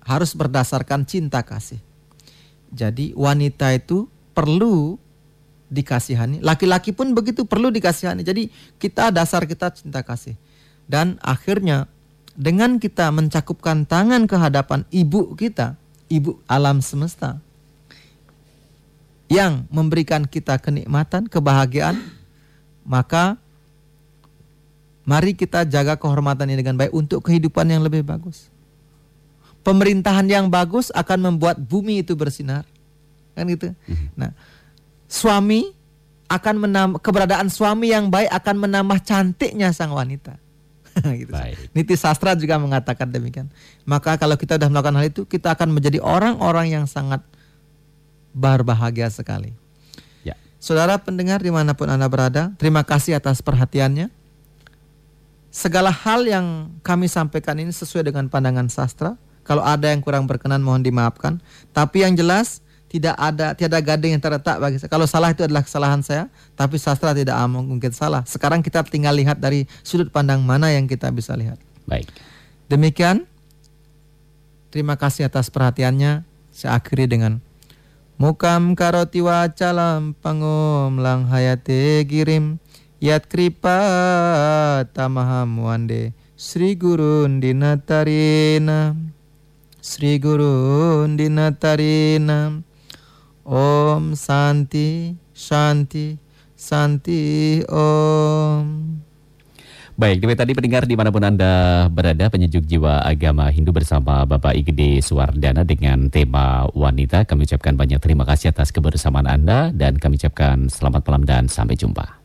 harus berdasarkan cinta kasih. Jadi wanita itu perlu dikasihani, laki-laki pun begitu perlu dikasihani. Jadi kita dasar kita cinta kasih. Dan akhirnya dengan kita mencakupkan tangan ke hadapan ibu kita, ibu alam semesta yang memberikan kita kenikmatan, kebahagiaan, maka mari kita jaga kehormatan ini dengan baik untuk kehidupan yang lebih bagus. Pemerintahan yang bagus akan membuat bumi itu bersinar. Kan gitu. Nah, suami akan menambah keberadaan suami yang baik akan menambah cantiknya sang wanita. gitu. Baik. Niti sastra juga mengatakan demikian. Maka kalau kita sudah melakukan hal itu, kita akan menjadi orang-orang yang sangat berbahagia sekali. Ya. Saudara pendengar di mana pun Anda berada, terima kasih atas perhatiannya. Segala hal yang kami sampaikan ini sesuai dengan pandangan sastra. Kalau ada yang kurang berkenan mohon dimaafkan. Tapi yang jelas tidak ada tiada gading yang terletak bagi saya. Kalau salah itu adalah kesalahan saya, tapi sastra tidak mungkin salah. Sekarang kita tinggal lihat dari sudut pandang mana yang kita bisa lihat. Baik. Demikian. Terima kasih atas perhatiannya. Saya akhiri dengan Mukam karoti wacalam pangum lang hayate girim Yat kripa tamaham wande Sri Gurun dinatarina Sri Gurun dinatarina Om Santi, Santi Santi, Om. Baik, demikian tadi pendengar di mana pun Anda berada, penyejuk jiwa agama Hindu bersama Bapak Igede Suwardana dengan tema wanita. Kami ucapkan banyak terima kasih atas kebersamaan Anda dan kami ucapkan selamat malam dan sampai jumpa.